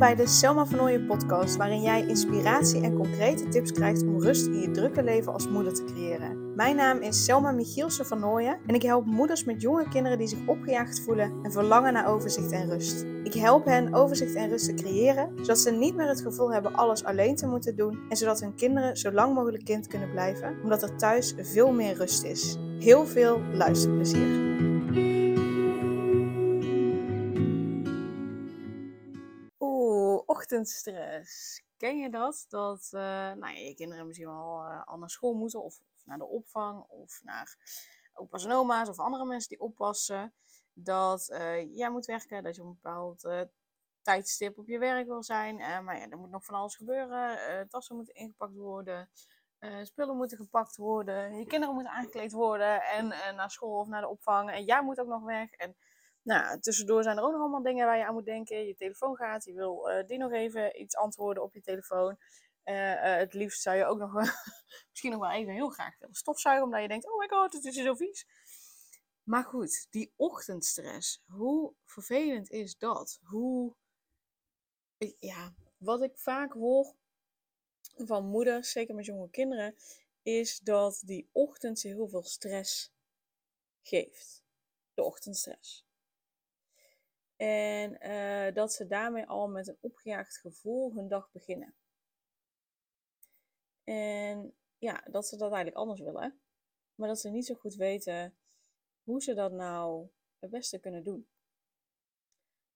bij de Selma van podcast, waarin jij inspiratie en concrete tips krijgt om rust in je drukke leven als moeder te creëren. Mijn naam is Selma Michielsen van en ik help moeders met jonge kinderen die zich opgejaagd voelen en verlangen naar overzicht en rust. Ik help hen overzicht en rust te creëren, zodat ze niet meer het gevoel hebben alles alleen te moeten doen en zodat hun kinderen zo lang mogelijk kind kunnen blijven, omdat er thuis veel meer rust is. Heel veel luisterplezier. Ochtendstress. Ken je dat? Dat uh, nou je kinderen misschien wel uh, al naar school moeten of, of, naar de opvang of naar opa's en oma's of andere mensen die oppassen. Dat uh, jij moet werken, dat je op een bepaald tijdstip op je werk wil zijn. maar ja, er moet nog van alles gebeuren. tassen moeten ingepakt worden. spullen moeten gepakt worden. Je kinderen moeten aangekleed worden. En naar school of naar de opvang. En jij moet ook nog weg. En nou, tussendoor zijn er ook nog allemaal dingen waar je aan moet denken. Je telefoon gaat, je wil uh, die nog even iets antwoorden op je telefoon. Uh, uh, het liefst zou je ook nog misschien nog wel even heel graag willen stofzuigen, omdat je denkt, oh my god, het is zo vies. Maar goed, die ochtendstress, hoe vervelend is dat? Hoe, ja, wat ik vaak hoor van moeders, zeker met jonge kinderen, is dat die ochtend ze heel veel stress geeft. De ochtendstress. En uh, dat ze daarmee al met een opgejaagd gevoel hun dag beginnen. En ja, dat ze dat eigenlijk anders willen. Maar dat ze niet zo goed weten hoe ze dat nou het beste kunnen doen.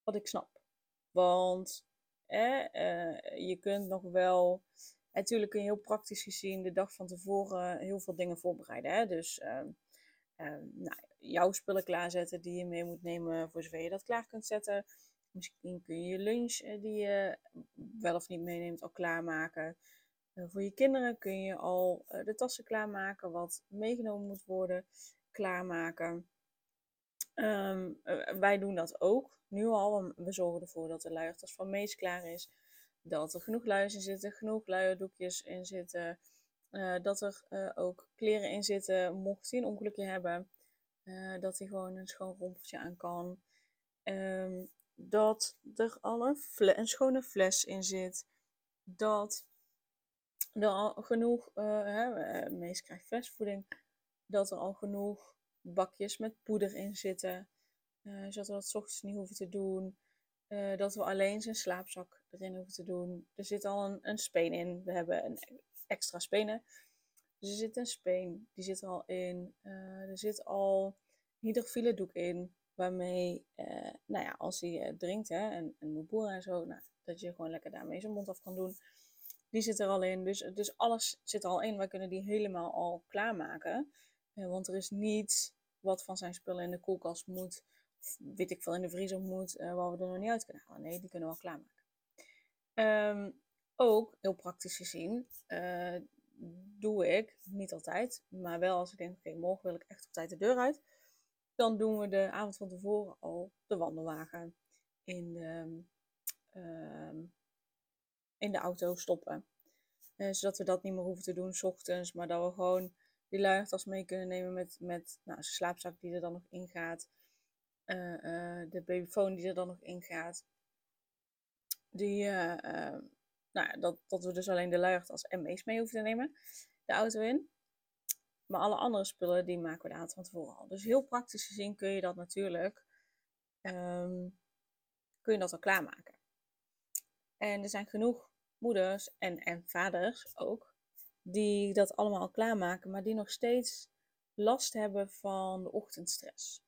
Wat ik snap. Want eh, je kunt nog wel. Natuurlijk kun je heel praktisch gezien de dag van tevoren heel veel dingen voorbereiden. Hè? Dus uh, nou, jouw spullen klaarzetten die je mee moet nemen voor zover je dat klaar kunt zetten. Misschien kun je je lunch eh, die je wel of niet meeneemt al klaarmaken. Uh, voor je kinderen kun je al uh, de tassen klaarmaken, wat meegenomen moet worden, klaarmaken. Um, wij doen dat ook nu al. We zorgen ervoor dat de luiertas van Mees klaar is. Dat er genoeg luiers in zitten, genoeg luierdoekjes in zitten. Dat er ook kleren in zitten, mocht hij een ongelukje hebben. Uh, dat hij gewoon een schoon rompertje aan kan. Um, dat er al een, een, schone fles in zit. Dat er al genoeg, hè, meest krijgt flesvoeding, dat er al genoeg bakjes met poeder in zitten. Zodat we dat s ochtends niet hoeven te doen. dat we alleen zijn slaapzak erin hoeven te doen. Er zit al een, een speen in. We hebben een extra spenen. Dus er zit een speen, die zit er al in. Uh, er zit al hydrofiele doek in, waarmee, uh, nou ja, als hij uh, drinkt hè, en, en moet boeren en zo, nou, dat je gewoon lekker daarmee zijn mond af kan doen. Die zit er al in, dus, dus alles zit er al in. Wij kunnen die helemaal al klaarmaken. want er is niets wat van zijn spullen in de koelkast moet, of weet ik veel, in de vriezer moet, waar we er nog niet uit kunnen halen. Nee, die kunnen we al klaarmaken. Um, ook, heel praktisch gezien, doe ik, niet altijd, maar wel als ik denk, oké, morgen wil ik echt op tijd de deur uit. Dan doen we de avond van tevoren al de wandelwagen in de, uh, in de auto stoppen. Uh, zodat we dat niet meer hoeven te doen s ochtends, maar dat we gewoon die luiertas mee kunnen nemen met, met nou, slaapzak die er dan nog in gaat. Uh, de babyfoon die er dan nog in gaat. Die, nou, dat, dat we dus alleen de luiertas en meest mee hoeven te nemen. De auto in. Maar alle andere spullen, die maken we de avond van tevoren al. Dus heel praktisch gezien kun je dat natuurlijk um, kun je dat al klaarmaken. En er zijn genoeg moeders en, en vaders ook, die dat allemaal al klaarmaken, maar die nog steeds last hebben van de ochtendstress.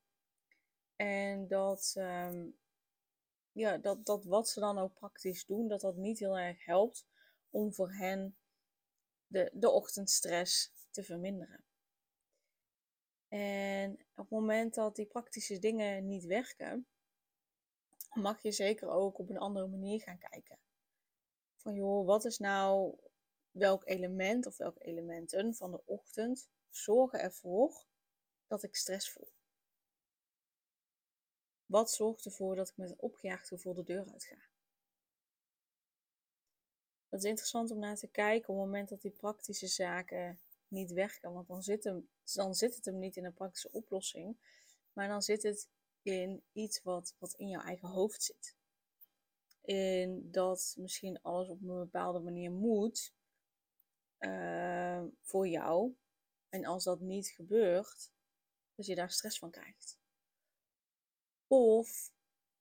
En dat, um, ja, dat, dat wat ze dan ook praktisch doen, dat dat niet heel erg helpt om voor hen de, de ochtendstress te verminderen. En op het moment dat die praktische dingen niet werken, mag je zeker ook op een andere manier gaan kijken. Van joh, wat is nou welk element of welke elementen van de ochtend zorgen ervoor dat ik stress voel? Wat zorgt ervoor dat ik met een opgejaagd gevoel de deur uit ga? Dat is interessant om naar te kijken op het moment dat die praktische zaken niet werken. Want dan zit, dan zit het hem niet in een praktische oplossing. Maar dan zit het in iets wat, wat in jouw eigen hoofd zit. in dat misschien alles op een bepaalde manier moet uh, voor jou. En als dat niet gebeurt, dat je daar stress van krijgt. Of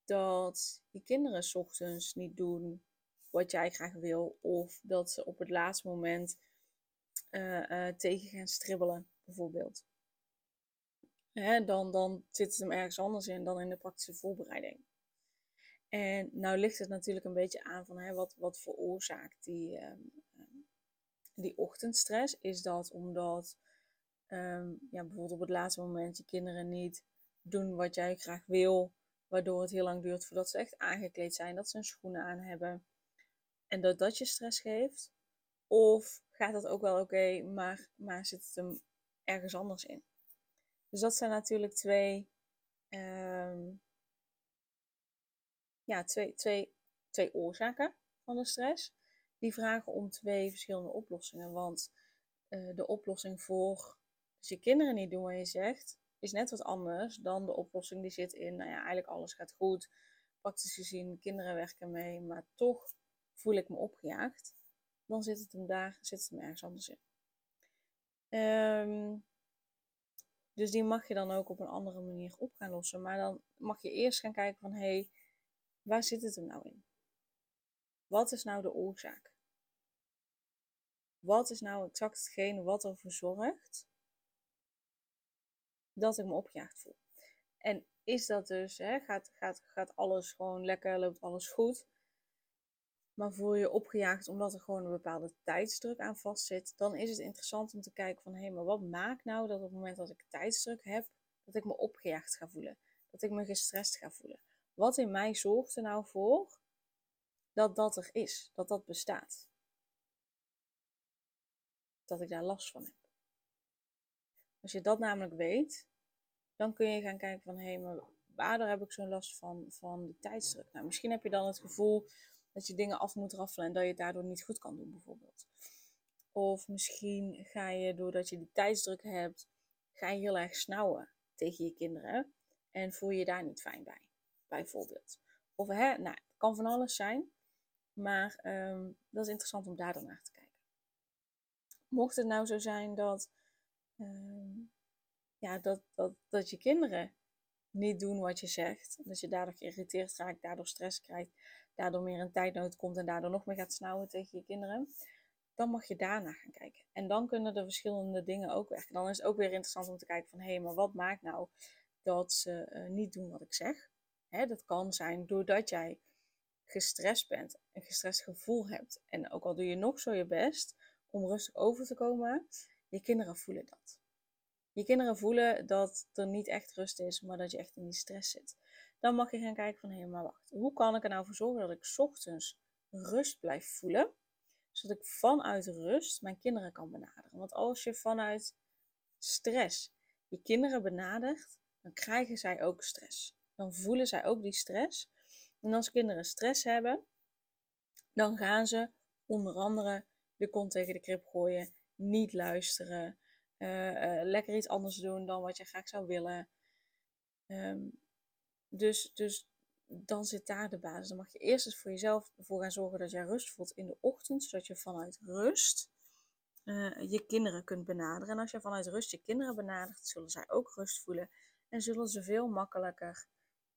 dat je kinderen s ochtends niet doen wat jij graag wil. Of dat ze op het laatste moment uh, uh, tegen gaan stribbelen, bijvoorbeeld. Hè, dan, dan zit het hem ergens anders in dan in de praktische voorbereiding. En nou ligt het natuurlijk een beetje aan van hè, wat, wat veroorzaakt die, um, die ochtendstress. Is dat omdat um, ja, bijvoorbeeld op het laatste moment je kinderen niet doen wat jij graag wil, waardoor het heel lang duurt voordat ze echt aangekleed zijn, dat ze hun schoenen aan hebben en dat dat je stress geeft? Of gaat dat ook wel oké, maar, maar zit het hem ergens anders in? Dus dat zijn natuurlijk twee, um, ja, twee, twee, twee oorzaken van de stress. Die vragen om twee verschillende oplossingen. Want uh, de oplossing voor als je kinderen niet doen wat je zegt, is net wat anders dan de oplossing die zit in, nou ja, eigenlijk alles gaat goed. Praktisch gezien, kinderen werken mee, maar toch voel ik me opgejaagd. Dan zit het hem daar, zit het hem ergens anders in. Um, dus die mag je dan ook op een andere manier op gaan lossen. Maar dan mag je eerst gaan kijken van, hé, hey, waar zit het hem nou in? Wat is nou de oorzaak? Wat is nou exact hetgene wat ervoor zorgt dat ik me opgejaagd voel? En is dat dus, hè, gaat, gaat, gaat alles gewoon lekker, loopt alles goed? maar voel je opgejaagd omdat er gewoon een bepaalde tijdsdruk aan vastzit, dan is het interessant om te kijken van hé, maar wat maakt nou dat op het moment dat ik tijdsdruk heb, dat ik me opgejaagd ga voelen, dat ik me gestrest ga voelen. Wat in mij zorgt er nou voor dat dat er is, dat dat bestaat? Dat ik daar last van heb. Als je dat namelijk weet, dan kun je gaan kijken van hé, hey, maar waardoor heb ik zo'n last van, van de tijdsdruk? Nou, misschien heb je dan het gevoel dat je dingen af moet raffelen en dat je het daardoor niet goed kan doen, bijvoorbeeld. Of misschien ga je, doordat je die tijdsdruk hebt, ga je heel erg snauwen tegen je kinderen en voel je je daar niet fijn bij, bijvoorbeeld. Of hè, nou, het kan van alles zijn, maar um, dat is interessant om daar dan naar te kijken. Mocht het nou zo zijn dat, um, ja, dat, dat, dat je kinderen niet doen wat je zegt, dat je daardoor geïrriteerd raakt, daardoor stress krijgt, daardoor meer een tijdnood komt en daardoor nog meer gaat snauwen tegen je kinderen, dan mag je daarna gaan kijken. En dan kunnen de verschillende dingen ook werken. Dan is het ook weer interessant om te kijken van, hé, hey, maar wat maakt nou dat ze uh, niet doen wat ik zeg? Hè, dat kan zijn doordat jij gestrest bent, een gestrest gevoel hebt. En ook al doe je nog zo je best om rustig over te komen, je kinderen voelen dat. Je kinderen voelen dat er niet echt rust is, maar dat je echt in die stress zit dan mag je gaan kijken van hé, maar wacht, hoe kan ik er nou voor zorgen dat ik ochtends rust blijf voelen, zodat ik vanuit rust mijn kinderen kan benaderen. Want als je vanuit stress je kinderen benadert, dan krijgen zij ook stress. Dan voelen zij ook die stress. En als kinderen stress hebben, dan gaan ze onder andere de kont tegen de krip gooien, niet luisteren, uh, uh, lekker iets anders doen dan wat je graag zou willen. Um, dus, dus dan zit daar de basis. Dan mag je eerst eens voor jezelf ervoor gaan zorgen dat jij rust voelt in de ochtend, zodat je vanuit rust uh, je kinderen kunt benaderen. En als je vanuit rust je kinderen benadert, zullen zij ook rust voelen en zullen ze veel makkelijker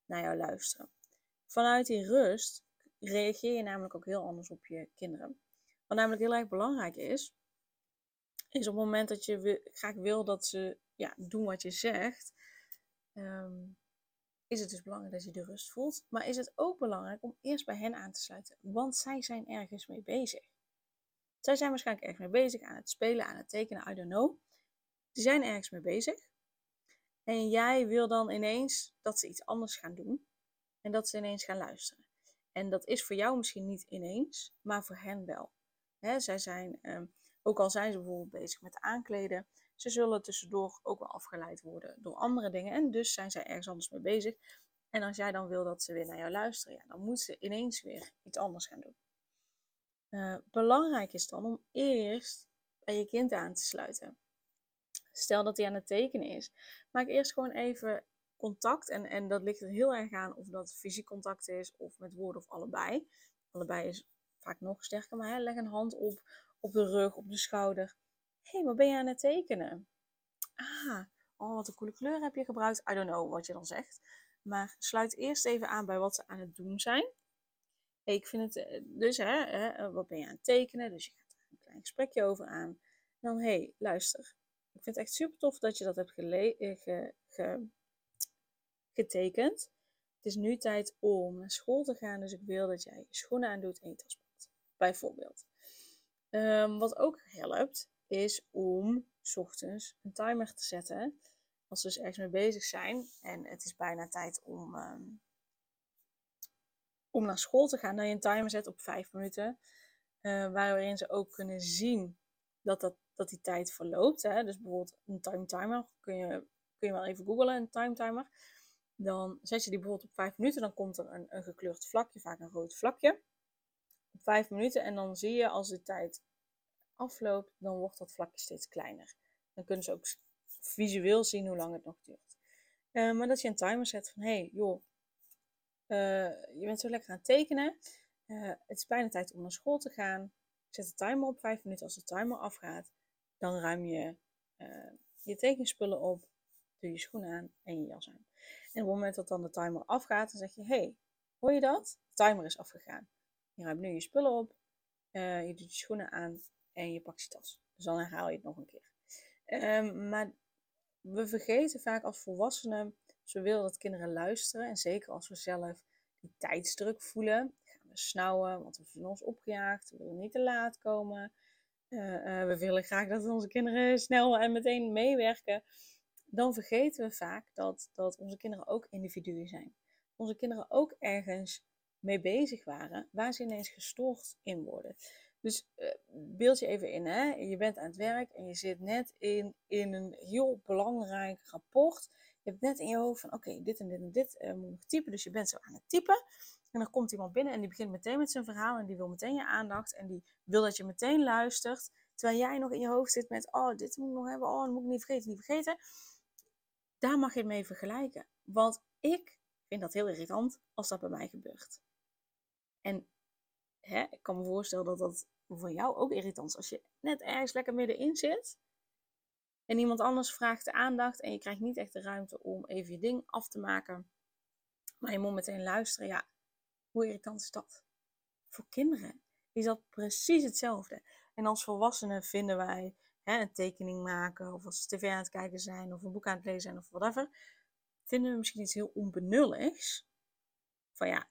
naar jou luisteren. Vanuit die rust reageer je namelijk ook heel anders op je kinderen. Wat namelijk heel erg belangrijk is, is op het moment dat je graag wil dat ze ja, doen wat je zegt, um, is het dus belangrijk dat je de rust voelt. Maar is het ook belangrijk om eerst bij hen aan te sluiten. Want zij zijn ergens mee bezig. Zij zijn waarschijnlijk ergens mee bezig aan het spelen, aan het tekenen, I don't know. Ze zijn ergens mee bezig. En jij wil dan ineens dat ze iets anders gaan doen. En dat ze ineens gaan luisteren. En dat is voor jou misschien niet ineens, maar voor hen wel. zij zijn, um, ook al zijn ze bijvoorbeeld bezig met aankleden, ze zullen tussendoor ook wel afgeleid worden door andere dingen. En dus zijn zij ergens anders mee bezig. En als jij dan wil dat ze weer naar jou luisteren, ja, dan moeten ze ineens weer iets anders gaan doen. Uh, belangrijk is dan om eerst bij je kind aan te sluiten. Stel dat hij aan het tekenen is. Maak eerst gewoon even contact. En, en dat ligt er heel erg aan of dat fysiek contact is of met woorden of allebei. Allebei is vaak nog sterker, maar hè, leg een hand op, op de rug, op de schouder. Hé, hey, wat ben je aan het tekenen? Ah, oh, wat een coole kleur heb je gebruikt. I don't know wat je dan zegt. Maar sluit eerst even aan bij wat ze aan het doen zijn. Hey, ik vind het, eh, dus hè, hè, eh, wat ben je aan het tekenen? Dus je gaat er een klein gesprekje over aan. Dan, hé, hey, luister. Ik vind het echt super tof dat je dat hebt eh, ge ge getekend. Het is nu tijd om naar school te gaan, dus ik wil dat jij je schoenen aandoet en je tas. Bijvoorbeeld. Um, wat ook helpt, is om s ochtends een timer te zetten. Als ze dus ergens mee bezig zijn en het is bijna tijd om, um, om naar school te gaan, dat je een timer zet op 5 minuten. Uh, waarin ze ook kunnen zien dat, dat, dat die tijd verloopt. Hè? Dus bijvoorbeeld een time timer, kun je, kun je wel even googlen, een time timer. Dan zet je die bijvoorbeeld op 5 minuten, dan komt er een, een gekleurd vlakje, vaak een rood vlakje. 5 minuten en dan zie je als de tijd afloopt, dan wordt dat vlakje steeds kleiner. Dan kunnen ze ook visueel zien hoe lang het nog duurt. Uh, maar dat je een timer zet van, hé hey, joh, uh, je bent zo lekker aan het tekenen. Uh, het is bijna tijd om naar school te gaan. Zet de timer op 5 minuten. Als de timer afgaat, dan ruim je je tekenspullen op, doe je schoenen aan en je jas aan. En op het moment dat dan de timer afgaat, dan zeg je: hey, hoor je dat? De timer is afgegaan. Je ruimt nu je spullen op, uh, je doet je schoenen aan en je pakt je tas. Dus dan herhaal je het nog een keer. Um, maar we vergeten vaak als volwassenen, als we willen dat kinderen luisteren, en zeker als we zelf die tijdsdruk voelen, gaan we snauwen, want we voelen ons opgejaagd, we willen niet te laat komen. Uh, uh, we willen graag dat onze kinderen snel en meteen meewerken dan vergeten we vaak dat, dat onze kinderen ook individuen zijn. Onze kinderen ook ergens mee bezig waren waar ze ineens gestoord in worden. Dus uh, beeld je even in, hè? je bent aan het werk en je zit net in, in een heel belangrijk rapport. Je hebt net in je hoofd van oké, dit en dit en dit uh, moet nog typen. Dus je bent zo aan het typen. En dan komt iemand binnen en die begint meteen met zijn verhaal en die wil meteen je aandacht en die wil dat je meteen luistert. Terwijl jij nog in je hoofd zit met, oh, dit moet ik nog hebben, oh, dat moet ik niet vergeten, niet vergeten daar mag je het mee vergelijken. Want ik vind dat heel irritant als dat bij mij gebeurt. En hè, ik kan me voorstellen dat dat voor jou ook irritant is. Als je net ergens lekker middenin zit en iemand anders vraagt de aandacht en je krijgt niet echt de ruimte om even je ding af te maken. Maar je moet meteen luisteren. Ja, hoe irritant is dat? Voor kinderen is dat precies hetzelfde. En als volwassenen vinden wij hè, een tekening maken, of als ze tv aan het kijken zijn, of een boek aan het lezen zijn, of whatever, vinden we misschien iets heel onbenulligs. Van ja,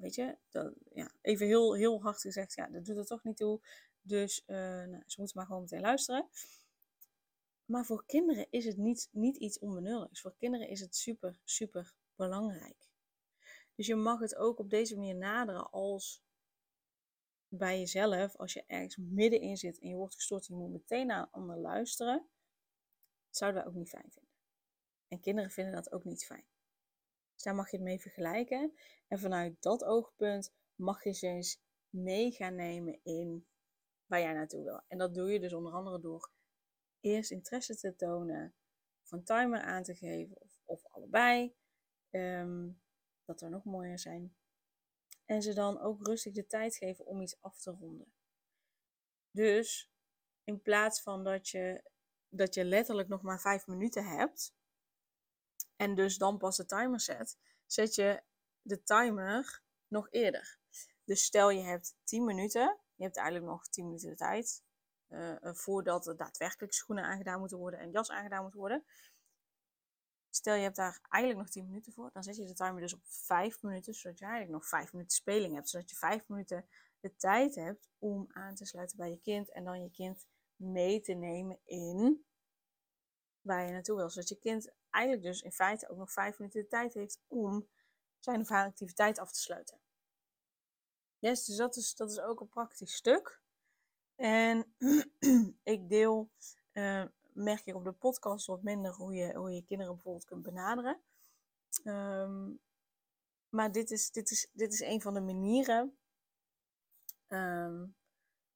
weet je, ja, even heel, heel hard gezegd, ja, dat doet er toch niet toe. Dus uh, nou, ze moeten maar gewoon meteen luisteren. Maar voor kinderen is het niet, niet iets onbenulligs. Voor kinderen is het super, super belangrijk. Dus je mag het ook op deze manier naderen als bij jezelf, als je ergens middenin zit en je wordt gestoord en je moet meteen naar een ander luisteren, zouden wij ook niet fijn vinden. En kinderen vinden dat ook niet fijn. Daar mag je het mee vergelijken. En vanuit dat oogpunt mag je ze eens mee gaan nemen in waar jij naartoe wil. En dat doe je dus onder andere door eerst interesse te tonen, of een timer aan te geven, of, of allebei. Um, dat er nog mooier zijn. En ze dan ook rustig de tijd geven om iets af te ronden. Dus in plaats van dat je, dat je letterlijk nog maar vijf minuten hebt. En dus dan pas de timer zet. Zet je de timer nog eerder. Dus stel je hebt 10 minuten. Je hebt eigenlijk nog 10 minuten de tijd. Uh, voordat er daadwerkelijk schoenen aangedaan moeten worden en jas aangedaan moet worden. Stel je hebt daar eigenlijk nog 10 minuten voor, dan zet je de timer dus op 5 minuten, zodat je eigenlijk nog 5 minuten speling hebt. Zodat je 5 minuten de tijd hebt om aan te sluiten bij je kind en dan je kind mee te nemen in waar je naartoe wil. Zodat je kind eigenlijk dus in feite ook nog 5 minuten de tijd heeft om zijn of haar activiteit af te sluiten. Yes, dus dat is, dat is ook een praktisch stuk. En ik deel uh, merk je op de podcast wat minder hoe je, hoe je kinderen bijvoorbeeld kunt benaderen. Um, maar dit is, dit, is, dit is een van de manieren um,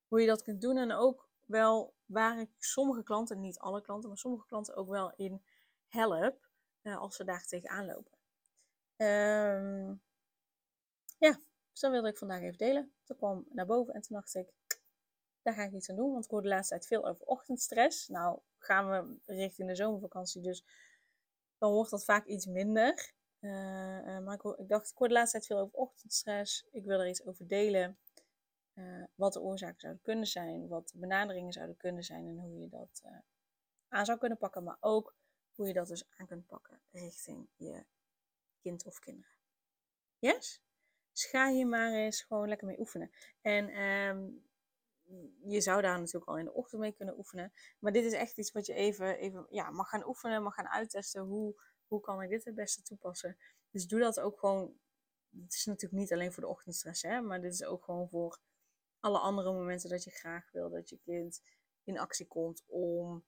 hoe je dat kunt doen. En ook wel waar ik sommige klanten, niet alle klanten, maar sommige klanten ook wel in help. als ze daar tegenaan lopen. Um, ja, dus dat wilde ik vandaag even delen. Toen kwam naar boven en toen dacht ik, daar ga ik iets aan doen. Want ik hoor de laatste tijd veel over ochtendstress. Nou gaan we richting de zomervakantie, dus dan wordt dat vaak iets minder. Uh, maar ik, dacht, ik hoor de laatste tijd veel over ochtendstress. Ik wil er iets over delen. Wat de oorzaken zouden kunnen zijn, wat de benaderingen zouden kunnen zijn en hoe je dat aan zou kunnen pakken. Maar ook hoe je dat dus aan kunt pakken richting je kind of kinderen. Yes? Dus ga hier maar eens gewoon lekker mee oefenen. En um, je zou daar natuurlijk al in de ochtend mee kunnen oefenen. Maar dit is echt iets wat je even, even ja, mag gaan oefenen, mag gaan uittesten. Hoe, hoe kan ik dit het beste toepassen? Dus doe dat ook gewoon. Het is natuurlijk niet alleen voor de ochtendstress, hè, maar dit is ook gewoon voor alle andere momenten dat je graag wil dat je kind in actie komt om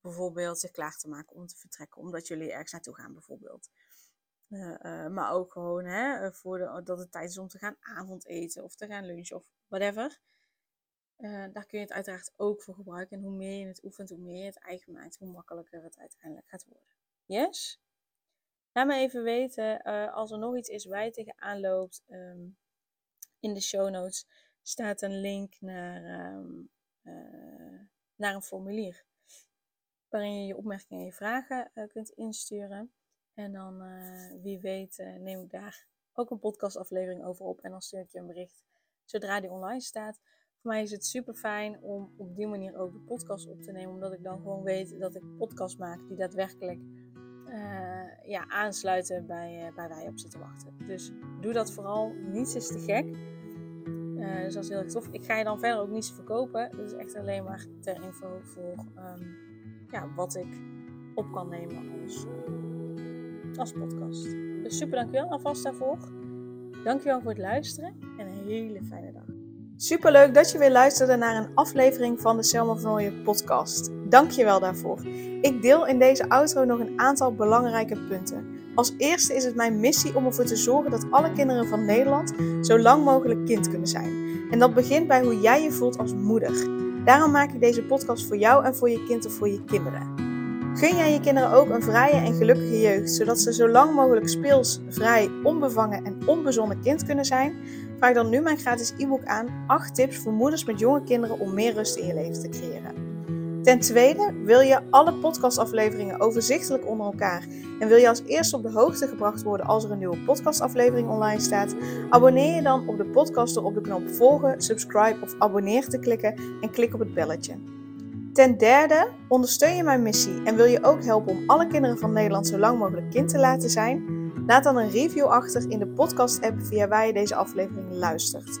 bijvoorbeeld zich klaar te maken om te vertrekken, omdat jullie ergens naartoe gaan bijvoorbeeld. Uh, uh, maar ook gewoon hè, voor de, dat het tijd is om te gaan avondeten of te gaan lunchen of whatever. Daar kun je het uiteraard ook voor gebruiken. En hoe meer je het oefent, hoe meer je het eigen maakt, hoe makkelijker het uiteindelijk gaat worden. Yes? Laat me even weten als er nog iets is waar je tegenaan loopt. Um, in de show notes staat een link naar, um, naar een formulier. Waarin je je opmerkingen en je vragen kunt insturen. En dan, uh, wie weet, uh, neem ik daar ook een podcastaflevering over op. En dan stuur ik je een bericht zodra die online staat. Voor mij is het super fijn om op die manier ook de podcast op te nemen. Omdat ik dan gewoon weet dat ik podcast maak die daadwerkelijk ja, aansluiten bij, bij waar je op zit te wachten. Dus doe dat vooral. Niets is te gek. dus dat is heel erg tof. Ik ga je dan verder ook niets verkopen. Dat is echt alleen maar ter info voor um, ja, wat ik op kan nemen als podcast. Dus super dankjewel alvast daarvoor. Dankjewel voor het luisteren en een hele fijne dag. Super leuk dat je weer luisterde naar een aflevering van de Selma van Ooyen podcast. Dankjewel daarvoor. Ik deel in deze outro nog een aantal belangrijke punten. Als eerste is het mijn missie om ervoor te zorgen dat alle kinderen van Nederland zo lang mogelijk kind kunnen zijn. En dat begint bij hoe jij je voelt als moeder. Daarom maak ik deze podcast voor jou en voor je kind of voor je kinderen. Gun jij je kinderen ook een vrije en gelukkige jeugd, zodat ze zo lang mogelijk speels, vrij, onbevangen en onbezonnen kind kunnen zijn? Vraag dan nu mijn gratis e-book aan 8 tips voor moeders met jonge kinderen om meer rust in je leven te creëren. Ten tweede, wil je alle podcastafleveringen overzichtelijk onder elkaar en wil je als eerste op de hoogte gebracht worden als er een nieuwe podcastaflevering online staat? Abonneer je dan op de podcast door op de knop volgen, subscribe of abonneer te klikken en klik op het belletje. Ten derde, ondersteun je mijn missie en wil je ook helpen om alle kinderen van Nederland zo lang mogelijk kind te laten zijn? Laat dan een review achter in de podcast-app via waar je deze aflevering luistert.